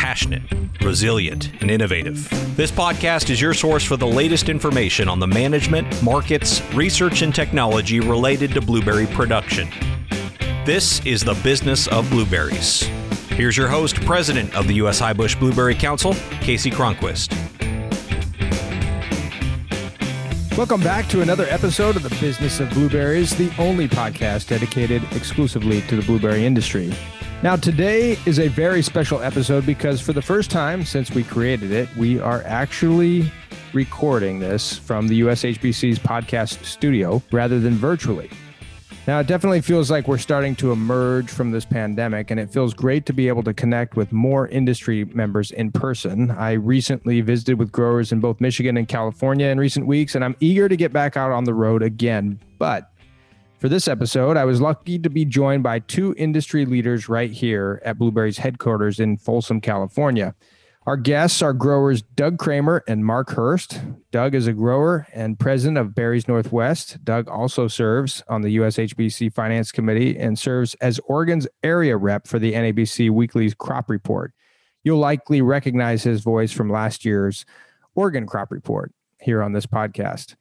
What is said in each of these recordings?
passionate, resilient, and innovative. This podcast is your source for the latest information on the management, markets, research, and technology related to blueberry production. This is the business of blueberries. Here's your host, President of the U.S. Highbush Blueberry Council, Kasey Cronquist. Welcome back to another episode of the Business of Blueberries, the only podcast dedicated exclusively to the blueberry industry. Now, today is a very special episode because for the first time since we created it, we are actually recording this from the USHBC's podcast studio rather than virtually. Now, it definitely feels like we're starting to emerge from this pandemic, and it feels great to be able to connect with more industry members in person. I recently visited with growers in both Michigan and California in recent weeks, and I'm eager to get back out on the road again. But for this episode, I was lucky to be joined by two industry leaders right here at Blueberry's headquarters in Folsom, California. Our guests are growers Doug Krahmer and Mark Hurst. Doug is a grower and president of Berries Northwest. Doug also serves on the USHBC Finance Committee and serves as Oregon's area rep for the NABC Weekly's Crop Report. You'll likely recognize his voice from last year's Oregon Crop Report here on this podcast.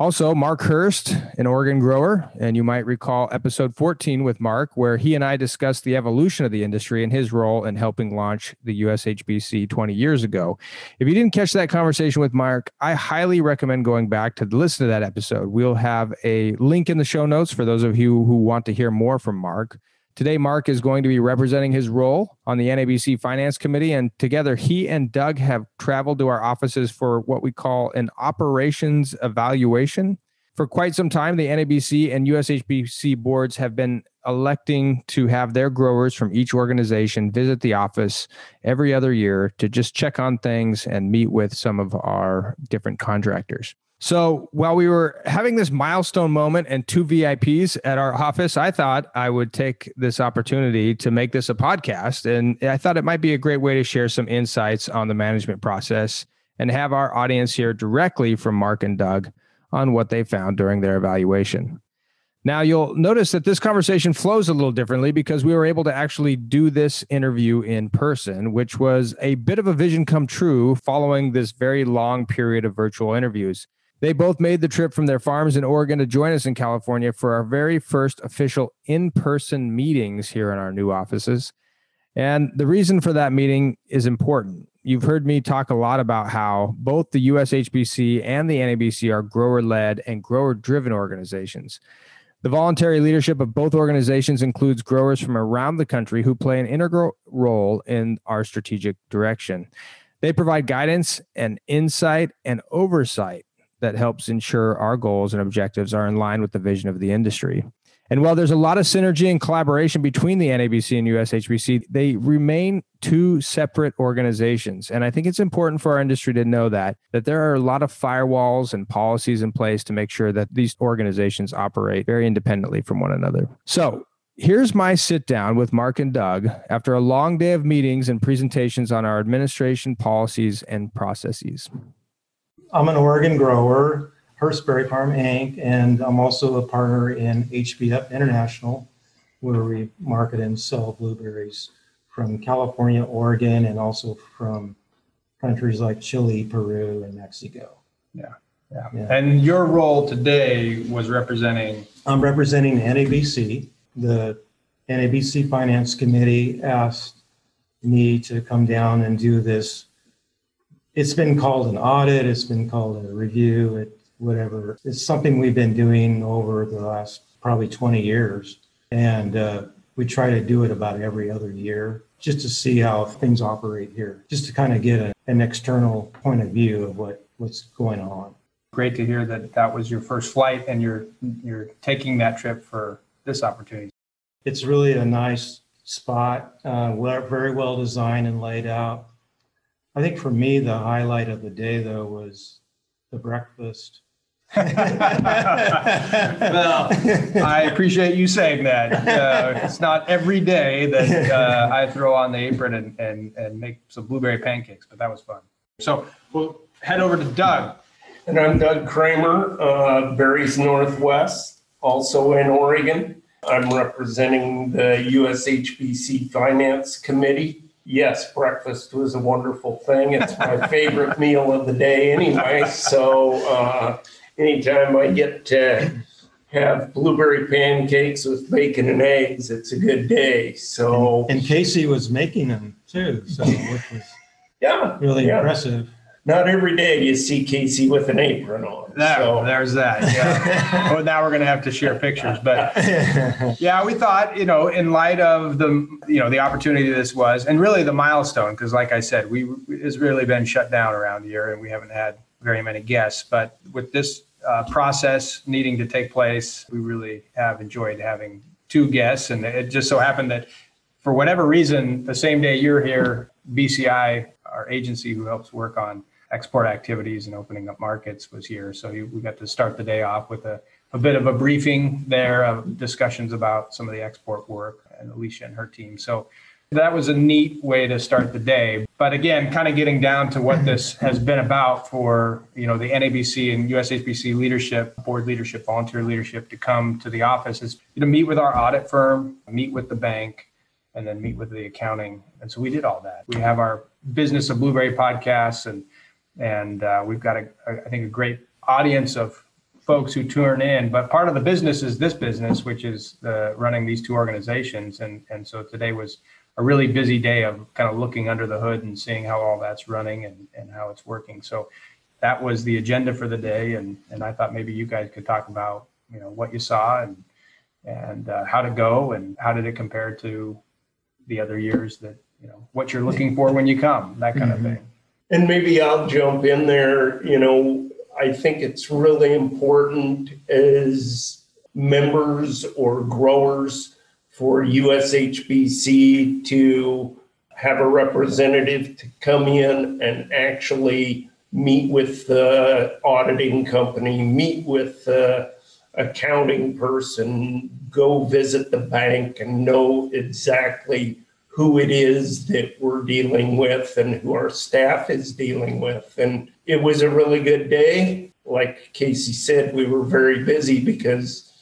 Also, Mark Hurst, an Oregon grower, and you might recall episode 14 with Mark, where he and I discussed the evolution of the industry and his role in helping launch the USHBC 20 years ago. If you didn't catch that conversation with Mark, I highly recommend going back to listen to that episode. We'll have a link in the show notes for those of you who want to hear more from Mark. Today, Mark is going to be representing his role on the NABC Finance Committee, and together he and Doug have traveled to our offices for what we call an operations evaluation. For quite some time, the NABC and USHBC boards have been electing to have their growers from each organization visit the office every other year to just check on things and meet with some of our different contractors. So while we were having this milestone moment and two VIPs at our office, I thought I would take this opportunity to make this a podcast. And I thought it might be a great way to share some insights on the management process and have our audience hear directly from Mark and Doug on what they found during their evaluation. Now, you'll notice that this conversation flows a little differently because we were able to actually do this interview in person, which was a bit of a vision come true following this very long period of virtual interviews. They both made the trip from their farms in Oregon to join us in California for our very first official in person meetings here in our new offices. And the reason for that meeting is important. You've heard me talk a lot about how both the USHBC and the NABC are grower led and grower driven organizations. The voluntary leadership of both organizations includes growers from around the country who play an integral role in our strategic direction. They provide guidance and insight and oversight that helps ensure our goals and objectives are in line with the vision of the industry. And while there's a lot of synergy and collaboration between the NABC and USHBC, they remain two separate organizations. And I think it's important for our industry to know that that there are a lot of firewalls and policies in place to make sure that these organizations operate very independently from one another. So, Here's my sit down with Mark and Doug after a long day of meetings and presentations on our administration policies and processes. I'm an Oregon grower, Hurst Berry Farm Inc., and I'm also a partner in HBF International, where we market and sell blueberries from California, Oregon, and also from countries like Chile, Peru, and Mexico. Yeah. Yeah. yeah. And your role today was representing? I'm representing NABC. The NABC Finance Committee asked me to come down and do this it's been called an audit, it's been called a review, it, whatever. It's something we've been doing over the last probably 20 years. And uh, we try to do it about every other year just to see how things operate here, just to kind of get a, an external point of view of what, what's going on. Great to hear that that was your first flight and you're, you're taking that trip for this opportunity. It's really a nice spot, uh, very well designed and laid out I think for me, the highlight of the day, though, was the breakfast well, I appreciate you saying that. Uh, it's not every day that uh, I throw on the apron and, and, and make some blueberry pancakes, but that was fun. So we'll head over to Doug. And I'm Doug Krahmer, uh, Berries Northwest, also in Oregon. I'm representing the USHBC Finance Committee. Yes, breakfast was a wonderful thing. It's my favorite meal of the day anyway. So uh, anytime I get to have blueberry pancakes with bacon and eggs, it's a good day. So And Kasey was making them too, so which was yeah, really yeah. impressive. Not every day you see Kasey with an apron on. There, so. there's that. Yeah. well, now we're going to have to share pictures, but yeah, we thought, you know, in light of the, you know, the opportunity this was, and really the milestone, because like I said, we it's really been shut down around here, and we haven't had very many guests. But with this uh, process needing to take place, we really have enjoyed having two guests, and it just so happened that for whatever reason, the same day you're here, BCI, our agency who helps work on export activities and opening up markets was here. So you, we got to start the day off with a, a bit of a briefing there of discussions about some of the export work and Alicia and her team. So that was a neat way to start the day. But again, kind of getting down to what this has been about for, you know, the NABC and USHBC leadership, board leadership, volunteer leadership to come to the office is to meet with our audit firm, meet with the bank, and then meet with the accounting. And so we did all that. We have our business of blueberry podcasts and and uh, we've got a, a, I think a great audience of folks who tune in. But part of the business is this business, which is uh, running these two organizations. And and so today was a really busy day of kind of looking under the hood and seeing how all that's running and, and how it's working. So that was the agenda for the day. And and I thought maybe you guys could talk about you know what you saw and and uh, how to go and how did it compare to the other years that you know what you're looking for when you come that kind Mhm. of thing. And maybe I'll jump in there. You know, I think it's really important as members or growers for USHBC to have a representative to come in and actually meet with the auditing company, meet with the accounting person, go visit the bank and know exactly who it is that we're dealing with and who our staff is dealing with. And it was a really good day. Like Kasey said, we were very busy because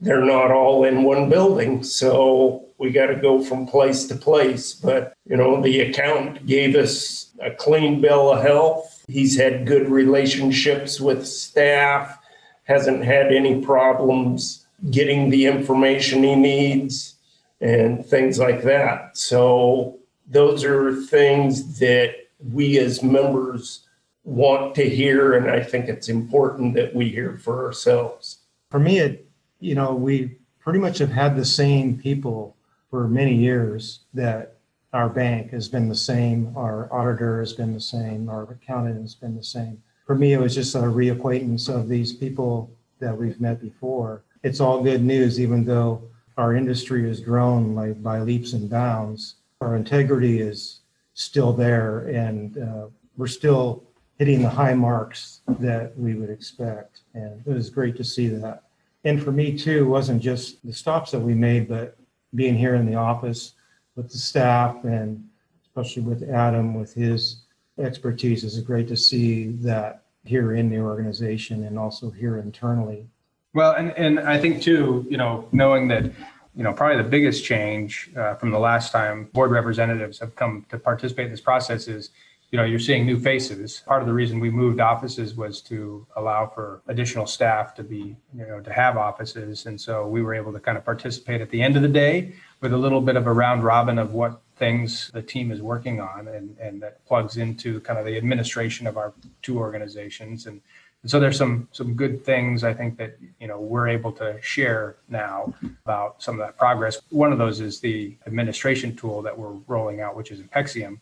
they're not all in one building. So we got to go from place to place. But, you know, the accountant gave us a clean bill of health. He's had good relationships with staff, hasn't had any problems getting the information he needs and things like that. So those are things that we as members want to hear, and I think it's important that we hear for ourselves. For me, it, you know, we pretty much have had the same people for many years that our bank has been the same, our auditor has been the same, our accountant has been the same. For me, it was just a reacquaintance of these people that we've met before. It's all good news, even though our industry has grown like by leaps and bounds. Our integrity is still there, and uh, we're still hitting the high marks that we would expect. And it was great to see that. And for me too, wasn't just the stops that we made, but being here in the office with the staff and especially with Adam with his expertise. is great to see that here in the organization and also here internally. Well, and, and I think too, you know, knowing that, you know, probably the biggest change uh, from the last time board representatives have come to participate in this process is, you know, you're seeing new faces. Part of the reason we moved offices was to allow for additional staff to be, you know, to have offices. And so we were able to kind of participate at the end of the day with a little bit of a round robin of what things the team is working on and, and that plugs into kind of the administration of our two organizations. And, and so there's some some good things I think that you know we're able to share now about some of that progress. One of those is the administration tool that we're rolling out, which is Impexium.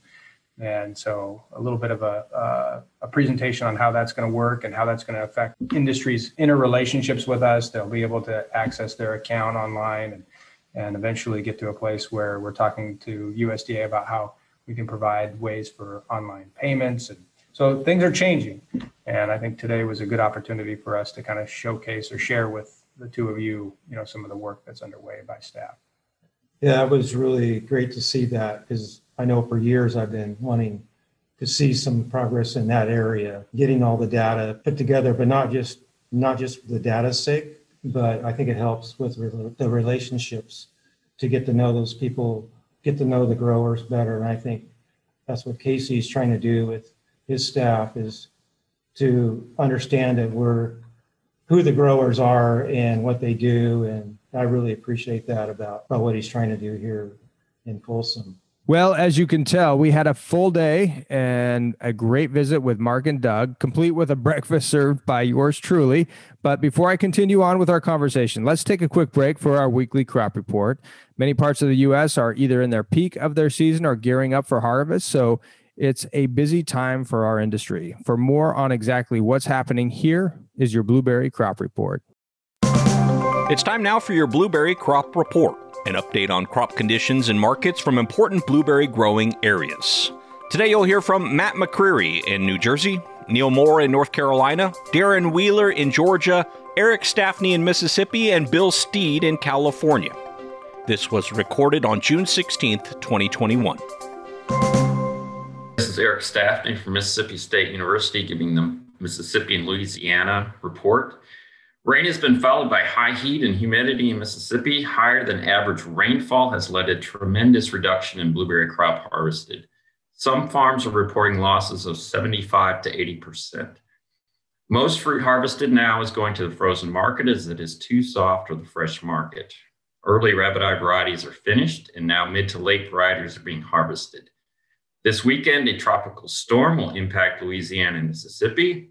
And so a little bit of a, uh, a presentation on how that's going to work and how that's going to affect industries' interrelationships with us. They'll be able to access their account online and, and eventually get to a place where we're talking to USDA about how we can provide ways for online payments and So things are changing. And I think today was a good opportunity for us to kind of showcase or share with the two of you, you know, some of the work that's underway by staff. Yeah, it was really great to see that because I know for years I've been wanting to see some progress in that area, getting all the data put together, but not just not just for the data's sake, but I think it helps with the relationships to get to know those people, get to know the growers better. And I think that's what Kasey's trying to do with his staff is to understand that we're who the growers are and what they do. And I really appreciate that about, about what he's trying to do here in Folsom. Well, as you can tell, we had a full day and a great visit with Mark and Doug, complete with a breakfast served by yours truly. But before I continue on with our conversation, let's take a quick break for our weekly crop report. Many parts of the U.S. are either in their peak of their season or gearing up for harvest. So it's a busy time for our industry. For more on exactly what's happening here is your blueberry crop report. It's time now for your blueberry crop report, an update on crop conditions and markets from important blueberry growing areas. Today you'll hear from Matt Macrie in New Jersey, Neil Moore in North Carolina, Darren Wheeler in Georgia, Eric Stafne in Mississippi, and Bill Steed in California. This was recorded on June 16th, 2021. Is Eric Stafne from Mississippi State University giving the Mississippi and Louisiana report. Rain has been followed by high heat and humidity in Mississippi. Higher than average rainfall has led to tremendous reduction in blueberry crop harvested. Some farms are reporting losses of 75 to 80%. Most fruit harvested now is going to the frozen market as it is too soft for the fresh market. Early rabbit eye varieties are finished, and now mid to late varieties are being harvested. This weekend, a tropical storm will impact Louisiana and Mississippi.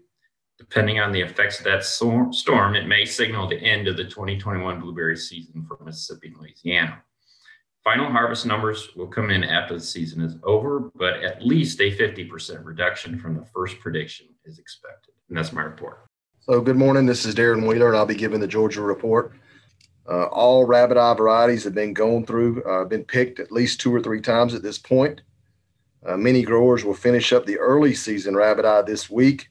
Depending on the effects of that storm, it may signal the end of the 2021 blueberry season for Mississippi and Louisiana. Final harvest numbers will come in after the season is over, but at least a 50% reduction from the first prediction is expected. And that's my report. So, good morning. This is Darren Wheeler, and I'll be giving the Georgia report. Uh, all rabbit eye varieties have been going through, uh, been picked at least two or three times at this point. Uh, many growers will finish up the early season rabbit eye this week.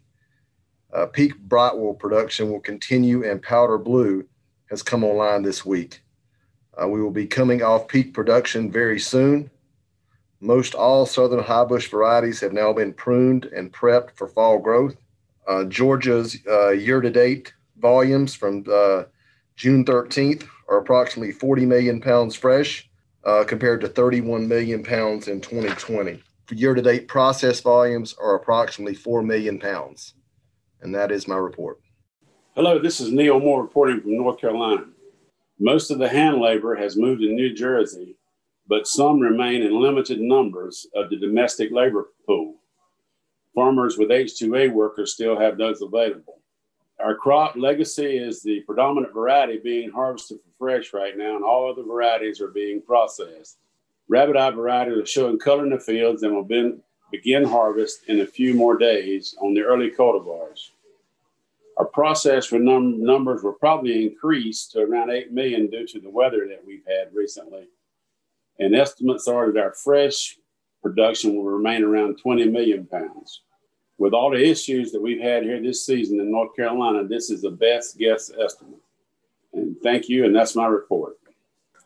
Uh, peak Brightwell production will continue, and powder blue has come online this week. Uh, we will be coming off peak production very soon. Most all southern high bush varieties have now been pruned and prepped for fall growth. Uh, Georgia's uh, year to date volumes from uh, June 13th are approximately 40 million pounds fresh compared to 31 million pounds in 2020 year-to-date process volumes are approximately 4 million pounds. And that is my report. Hello, this is Neil Moore reporting from North Carolina. Most of the hand labor has moved to New Jersey, but some remain in limited numbers of the domestic labor pool. Farmers with H2A workers still have those available. Our crop legacy is the predominant variety being harvested for fresh right now, and all other varieties are being processed. Rabbit eye varieties are showing color in the fields and will be, begin harvest in a few more days on the early cultivars. Our process for num- numbers will probably increase to around 8 million due to the weather that we've had recently. And estimates are that our fresh production will remain around 20 million pounds. With all the issues that we've had here this season in North Carolina, this is the best guess estimate. And thank you, and that's my report.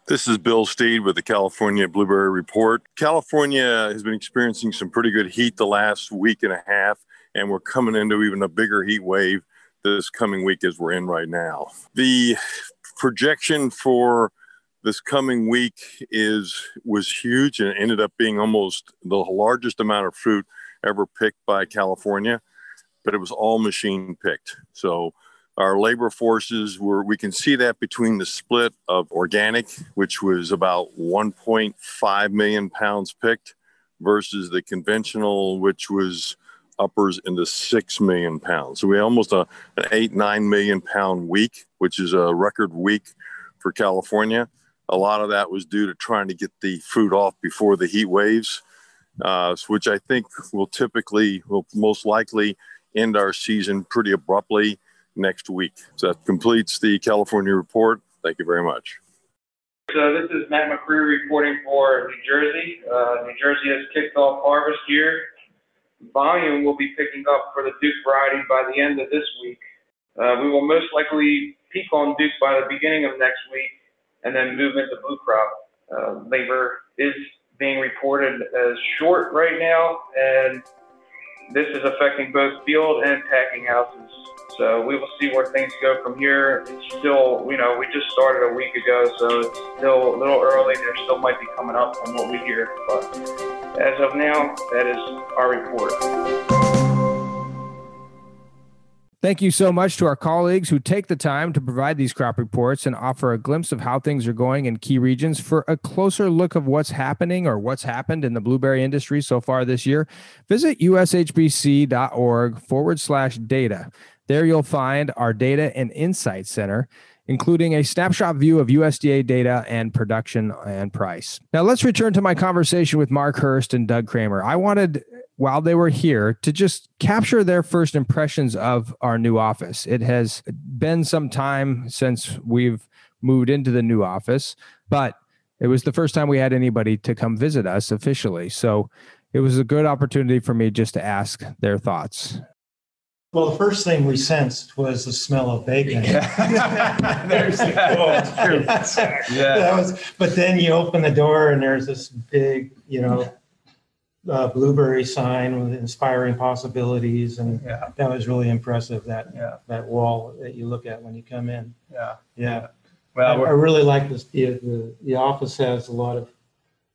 This is Bill Steed with the California Blueberry Report. California has been experiencing some pretty good heat the last week and a half, and we're coming into even a bigger heat wave this coming week as we're in right now. The projection for this coming week is was huge and ended up being almost the largest amount of fruit ever picked by California, but it was all machine picked. So our labor forces were we can see that between the split of organic which was about 1.5 million pounds picked versus the conventional which was uppers into 6 million pounds. So we almost a, an 8 9 million pound week which is a record week for california. A lot of that was due to trying to get the fruit off before the heat waves uh, which i think will typically will most likely end our season pretty abruptly next week. So that completes the California report. Thank you very much. So this is Matt Macrie reporting for New Jersey. Uh, New Jersey has kicked off harvest here. volume will be picking up for the Duke variety by the end of this week. Uh, we will most likely peak on Duke by the beginning of next week and then move into blue crop. Uh, labor is being reported as short right now, and this is affecting both field and packing houses. So we will see where things go from here. It's still, you know, we just started a week ago, so it's still a little early. There still might be coming up from what we hear, but as of now, that is our report. Thank you so much to our colleagues who take the time to provide these crop reports and offer a glimpse of how things are going in key regions. For a closer look of what's happening or what's happened in the blueberry industry so far this year, visit ushbc.org forward slash data. There you'll find our Data and Insight Center, including a snapshot view of USDA data and production and price. Now let's return to my conversation with Mark Hurst and Doug Krahmer. I wanted while they were here to just capture their first impressions of our new office. It has been some time since we've moved into the new office, but it was the first time we had anybody to come visit us officially. So it was a good opportunity for me just to ask their thoughts. Well, the first thing we sensed was the smell of bacon. There's yeah. That was, but then you open the door and there's this big, you know, uh, blueberry sign with inspiring possibilities, and Yeah. that was really impressive. That Yeah. that wall that you look at when you come in. Yeah. Yeah, I, Well, I we're, really like this. The, the the office has a lot of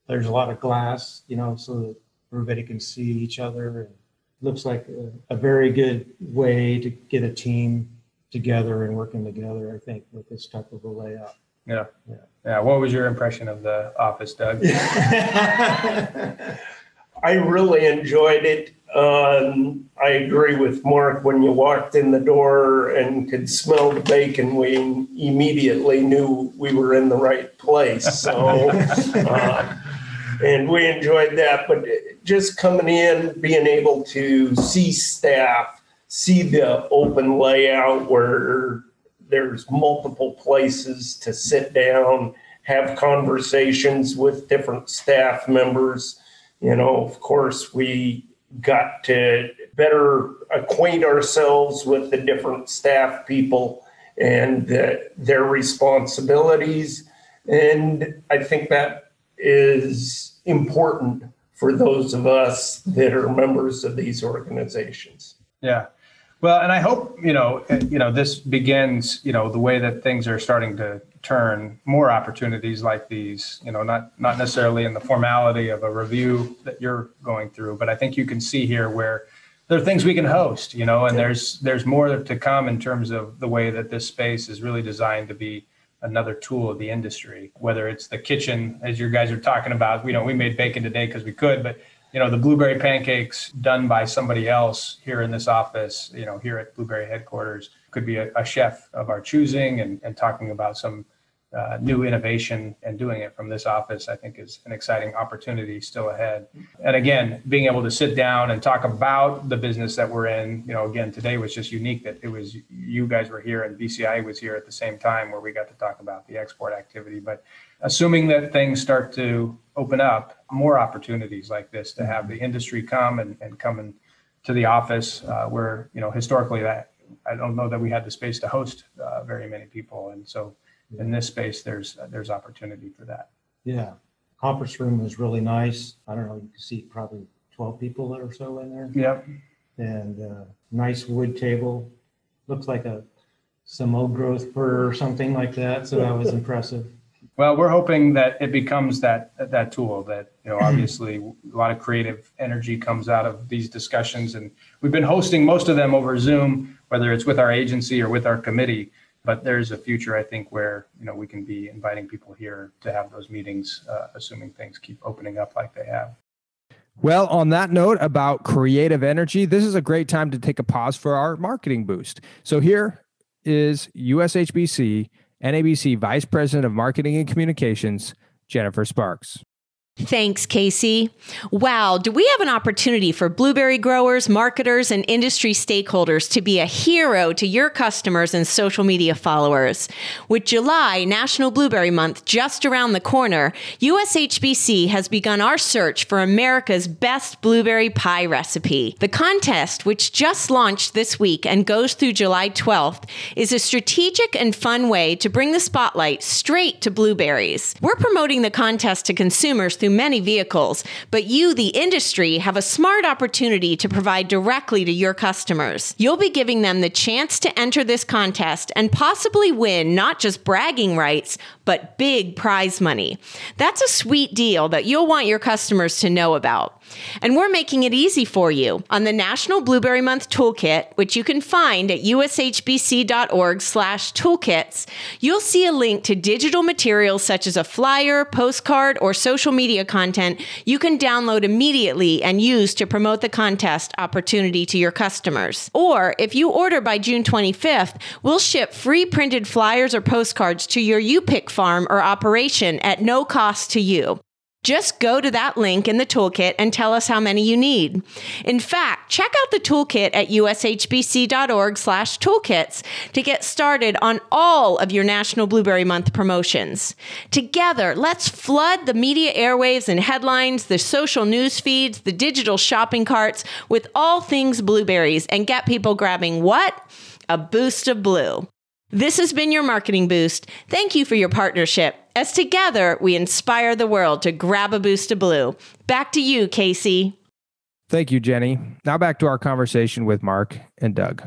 there's a lot of glass, you know, so that everybody can see each other. And looks like a, a very good way to get a team together and working together. I think with this type of a layout. yeah. Yeah. Yeah. What was your impression of the office, Doug? I really enjoyed it. Um, I agree with Mark. When you walked in the door and could smell the bacon, we immediately knew we were in the right place. So, uh, and we enjoyed that. But just coming in, being able to see staff, see the open layout where there's multiple places to sit down, have conversations with different staff members you know, of course, we got to better acquaint ourselves with the different staff people and their responsibilities. And I think that is important for those of us that are members of these organizations. Yeah. Well, and I hope, you know, eh, you know, this begins, you know, the way that things are starting to turn more opportunities like these, you know, not not necessarily in the formality of a review that you're going through, but I think you can see here where there are things we can host, you know, and there's there's more to come in terms of the way that this space is really designed to be another tool of the industry, whether it's the kitchen, as you guys are talking about, you know, we made bacon today because we could, but you know, the blueberry pancakes done by somebody else here in this office, you know, here at Blueberry headquarters, could be a, a chef of our choosing and, and talking about some uh, new innovation and doing it from this office, I think is an exciting opportunity still ahead. And again, being able to sit down and talk about the business that we're in, you know, again, today was just unique that it was you guys were here and BCI was here at the same time where we got to talk about the export activity. But assuming that things start to open up, more opportunities like this to have the industry come and, and come in to the office uh, where, you know, historically that I don't know that we had the space to host uh, very many people. And so in this space, there's there's opportunity for that. Yeah, conference room was really nice. I don't know, you can see probably 12 people or so in there. Yep. And uh, nice wood table. Looks like a some old growth fir or something like that. So that was impressive. Well, we're hoping that it becomes that that tool that you know obviously a lot of creative energy comes out of these discussions and we've been hosting most of them over Zoom whether it's with our agency or with our committee but there's a future I think where you know we can be inviting people here to have those meetings uh, assuming things keep opening up like they have. Well, on that note about creative energy, this is a great time to take a pause for our marketing boost. So here is USHBC NABC Vice President of Marketing and Communications, Jennifer Sparks. Thanks, Kasey. Wow, do we have an opportunity for blueberry growers, marketers, and industry stakeholders to be a hero to your customers and social media followers? With July, National Blueberry Month, just around the corner, USHBC has begun our search for America's best blueberry pie recipe. The contest, which just launched this week and goes through July 12th, is a strategic and fun way to bring the spotlight straight to blueberries. We're promoting the contest to consumers through many vehicles, but you, the industry, have a smart opportunity to provide directly to your customers. You'll be giving them the chance to enter this contest and possibly win not just bragging rights, but big prize money. That's a sweet deal that you'll want your customers to know about. And we're making it easy for you. On the National Blueberry Month Toolkit, which you can find at ushbc.org slash toolkits, you'll see a link to digital materials such as a flyer, postcard, or social media content you can download immediately and use to promote the contest opportunity to your customers. Or if you order by June 25th, we'll ship free printed flyers or postcards to your UPick farm or operation at no cost to you. Just go to that link in the toolkit and tell us how many you need. In fact, check out the toolkit at ushbc.org slash toolkits to get started on all of your National Blueberry Month promotions. Together, let's flood the media airwaves and headlines, the social news feeds, the digital shopping carts with all things blueberries and get people grabbing what? A boost of blue. This has been your marketing boost. Thank you for your partnership. As together, we inspire the world to grab a boost of blue. Back to you, Kasey. Thank you, Jenny. Now back to our conversation with Mark and Doug.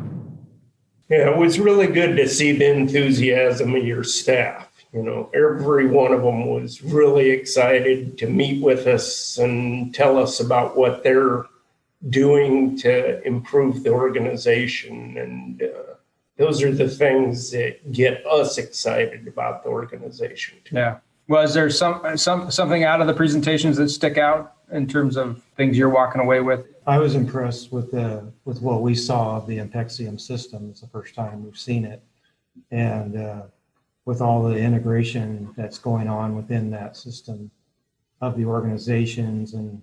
Yeah, it was really good to see the enthusiasm of your staff. You know, every one of them was really excited to meet with us and tell us about what they're doing to improve the organization and uh, those are the things that get us excited about the organization. Too. Yeah. Was there some some something out of the presentations that stick out in terms of things you're walking away with? I was impressed with the with what we saw of the Impexium system. It's the first time we've seen it, and uh, with all the integration that's going on within that system of the organizations and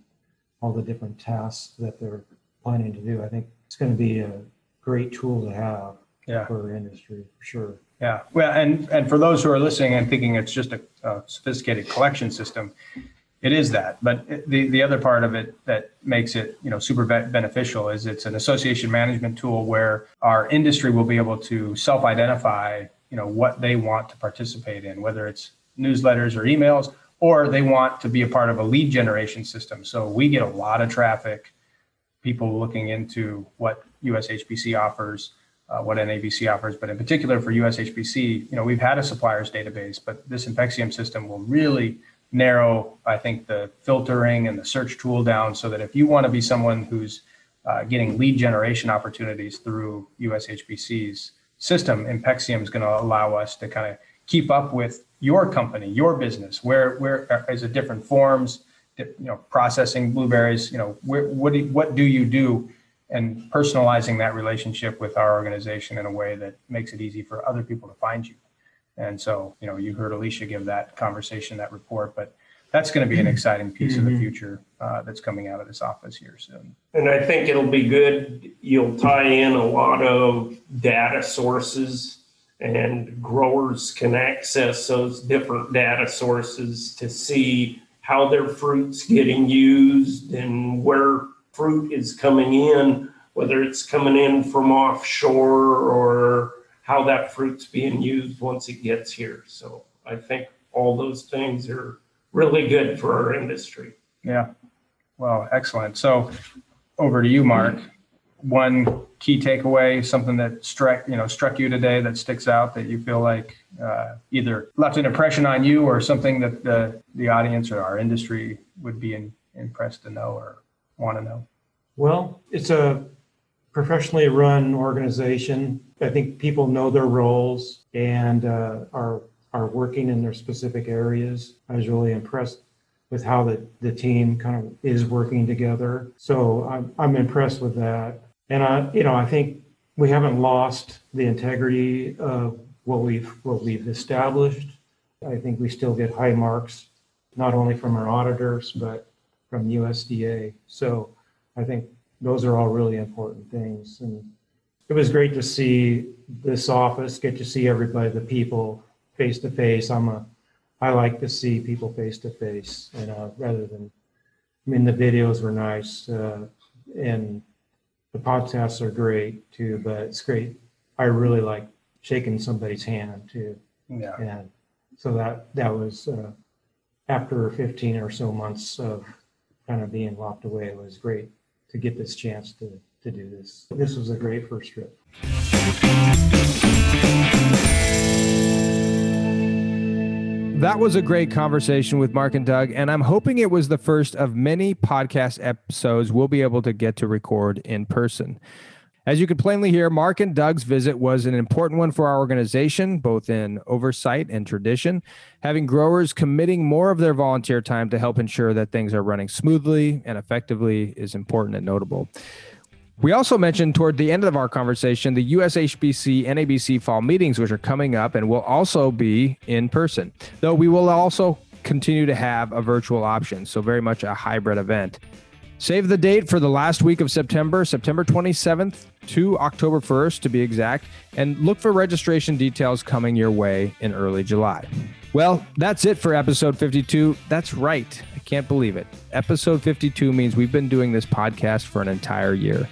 all the different tasks that they're planning to do, I think it's going to be a great tool to have yeah. for the industry, for sure. Yeah. Well, and and for those who are listening and thinking it's just a, a sophisticated collection system, it is that. But the the other part of it that makes it you know super beneficial is it's an association management tool where our industry will be able to self-identify you know what they want to participate in, whether it's newsletters or emails, or they want to be a part of a lead generation system. So we get a lot of traffic, people looking into what USHBC offers uh, what NABC offers, but in particular for USHBC, you know, we've had a suppliers database, but this Impexium system will really narrow, I think, the filtering and the search tool down so that if you want to be someone who's uh, getting lead generation opportunities through USHBC's system, Impexium is going to allow us to kind of keep up with your company, your business, where where uh, it different forms, you know, processing blueberries, you know, where, what do, what do you do and personalizing that relationship with our organization in a way that makes it easy for other people to find you. And so, you know, you heard Alicia give that conversation, that report, but that's going to be an exciting piece mm-hmm. of the mm-hmm. future uh, that's coming out of this office here soon. And I think it'll be good. You'll tie in a lot of data sources, and growers can access those different data sources to see how their fruit's getting used and where fruit is coming in, whether it's coming in from offshore or how that fruit's being used once it gets here. So I think all those things are really good for our industry. Yeah. Well, excellent. So over to you, Mark. One key takeaway, something that struck you know struck you today that sticks out that you feel like uh, either left an impression on you or something that the the audience or our industry would be in, impressed to know or want to know? Well, it's a professionally run organization. I think people know their roles and uh, are are working in their specific areas. I was really impressed with how the, the team kind of is working together. So I'm, I'm impressed with that. And I, you know, I think we haven't lost the integrity of what we've what we've established. I think we still get high marks not only from our auditors, but from USDA. So I think those are all really important things. And it was great to see this office, get to see everybody, the people face to face. I'm a, I like to see people face to face, you know, rather than, I mean, the videos were nice, uh, and the podcasts are great too, but it's great. I really like shaking somebody's hand too. Yeah. And so that, that was, uh, after 15 or so months of kind of being locked away, it was great to get this chance to, to do this. This was a great first trip. That was a great conversation with Mark and Doug, and I'm hoping it was the first of many podcast episodes we'll be able to get to record in person. As you can plainly hear, Mark and Doug's visit was an important one for our organization, both in oversight and tradition. Having growers committing more of their volunteer time to help ensure that things are running smoothly and effectively is important and notable. We also mentioned toward the end of our conversation the USHBC NABC fall meetings, which are coming up and will also be in person, though we will also continue to have a virtual option. So, very much a hybrid event. Save the date for the last week of September, September 27th to October 1st to be exact, and look for registration details coming your way in early July. Well, that's it for episode 52. That's right. I can't believe it. Episode 52 means we've been doing this podcast for an entire year.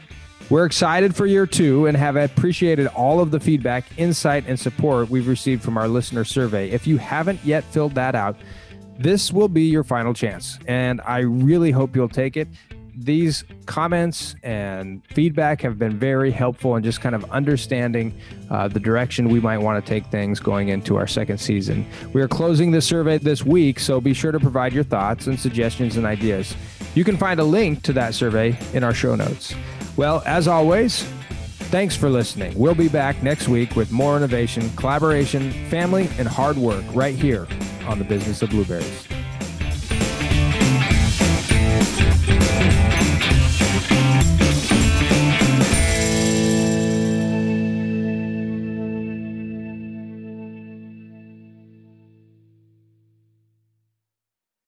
We're excited for year two and have appreciated all of the feedback, insight, and support we've received from our listener survey. If you haven't yet filled that out, this will be your final chance, and I really hope you'll take it. These comments and feedback have been very helpful in just kind of understanding uh, the direction we might want to take things going into our second season. We are closing the survey this week, so be sure to provide your thoughts and suggestions and ideas. You can find a link to that survey in our show notes. Well, as always, thanks for listening. We'll be back next week with more innovation, collaboration, family, and hard work right here on the business of blueberries.